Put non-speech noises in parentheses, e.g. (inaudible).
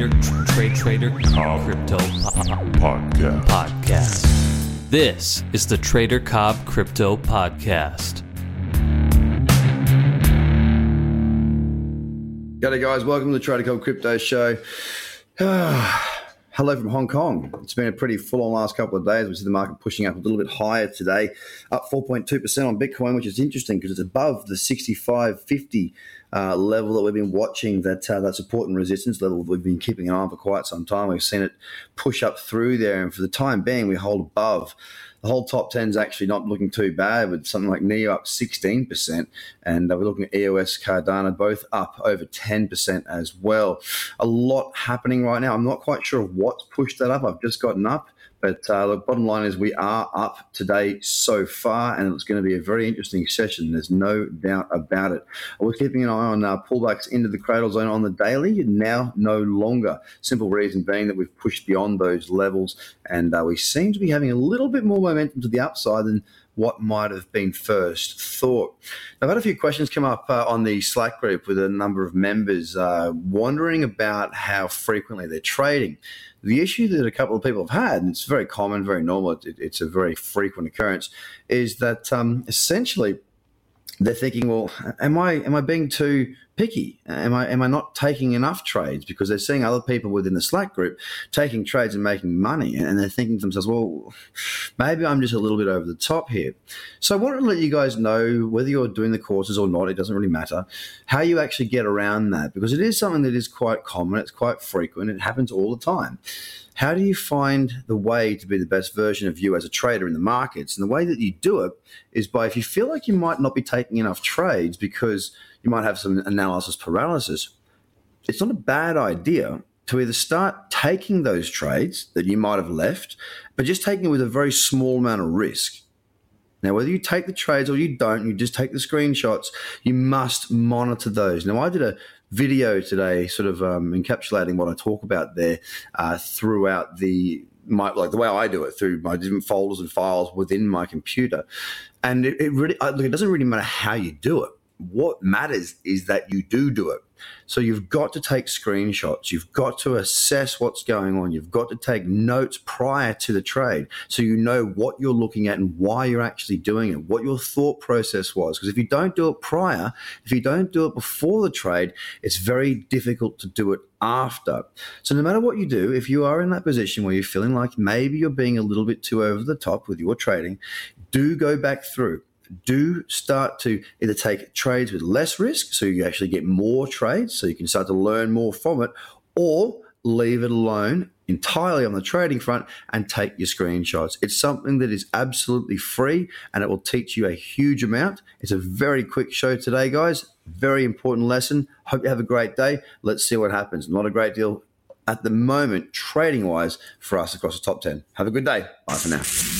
Trader Trade Trader Cobb Crypto po- Podcast. Podcast. This is the Trader Cobb Crypto Podcast. G'day, guys. Welcome to the Trader Cobb Crypto Show. (sighs) Hello from Hong Kong. It's been a pretty full on last couple of days. We see the market pushing up a little bit higher today, up 4.2% on Bitcoin, which is interesting because it's above the 6550 uh, level that we've been watching, that, uh, that support and resistance level we've been keeping an eye on for quite some time. We've seen it push up through there, and for the time being, we hold above the whole top 10 is actually not looking too bad with something like NEO up 16%. And we're looking at EOS, Cardano, both up over 10% as well. A lot happening right now. I'm not quite sure what's pushed that up. I've just gotten up. But uh, the bottom line is we are up today so far, and it's going to be a very interesting session. There's no doubt about it. We're keeping an eye on uh, pullbacks into the cradle zone on the daily, now no longer. Simple reason being that we've pushed beyond those levels, and uh, we seem to be having a little bit more momentum to the upside than what might have been first thought. I've had a few questions come up uh, on the Slack group with a number of members uh, wondering about how frequently they're trading. The issue that a couple of people have had, and it's very common, very normal, it, it's a very frequent occurrence, is that um, essentially they're thinking, well, am I am I being too picky? Am I am I not taking enough trades because they're seeing other people within the Slack group taking trades and making money, and they're thinking to themselves, well, maybe I'm just a little bit over the top here. So I wanted to let you guys know whether you're doing the courses or not. It doesn't really matter how you actually get around that because it is something that is quite common. It's quite frequent. It happens all the time how do you find the way to be the best version of you as a trader in the markets? And the way that you do it is by if you feel like you might not be taking enough trades because you might have some analysis paralysis, it's not a bad idea to either start taking those trades that you might have left, but just taking it with a very small amount of risk. Now, whether you take the trades or you don't, you just take the screenshots, you must monitor those. Now, I did a video today, sort of um, encapsulating what I talk about there uh, throughout the my like the way I do it through my different folders and files within my computer, and it, it really look. It doesn't really matter how you do it. What matters is that you do do it. So you've got to take screenshots. You've got to assess what's going on. You've got to take notes prior to the trade so you know what you're looking at and why you're actually doing it, what your thought process was. Because if you don't do it prior, if you don't do it before the trade, it's very difficult to do it after. So no matter what you do, if you are in that position where you're feeling like maybe you're being a little bit too over the top with your trading, do go back through do start to either take trades with less risk, so you actually get more trades, so you can start to learn more from it, or leave it alone entirely on the trading front and take your screenshots. It's something that is absolutely free and it will teach you a huge amount. It's a very quick show today, guys. Very important lesson. Hope you have a great day. Let's see what happens. Not a great deal at the moment, trading wise, for us across the top 10. Have a good day. Bye for now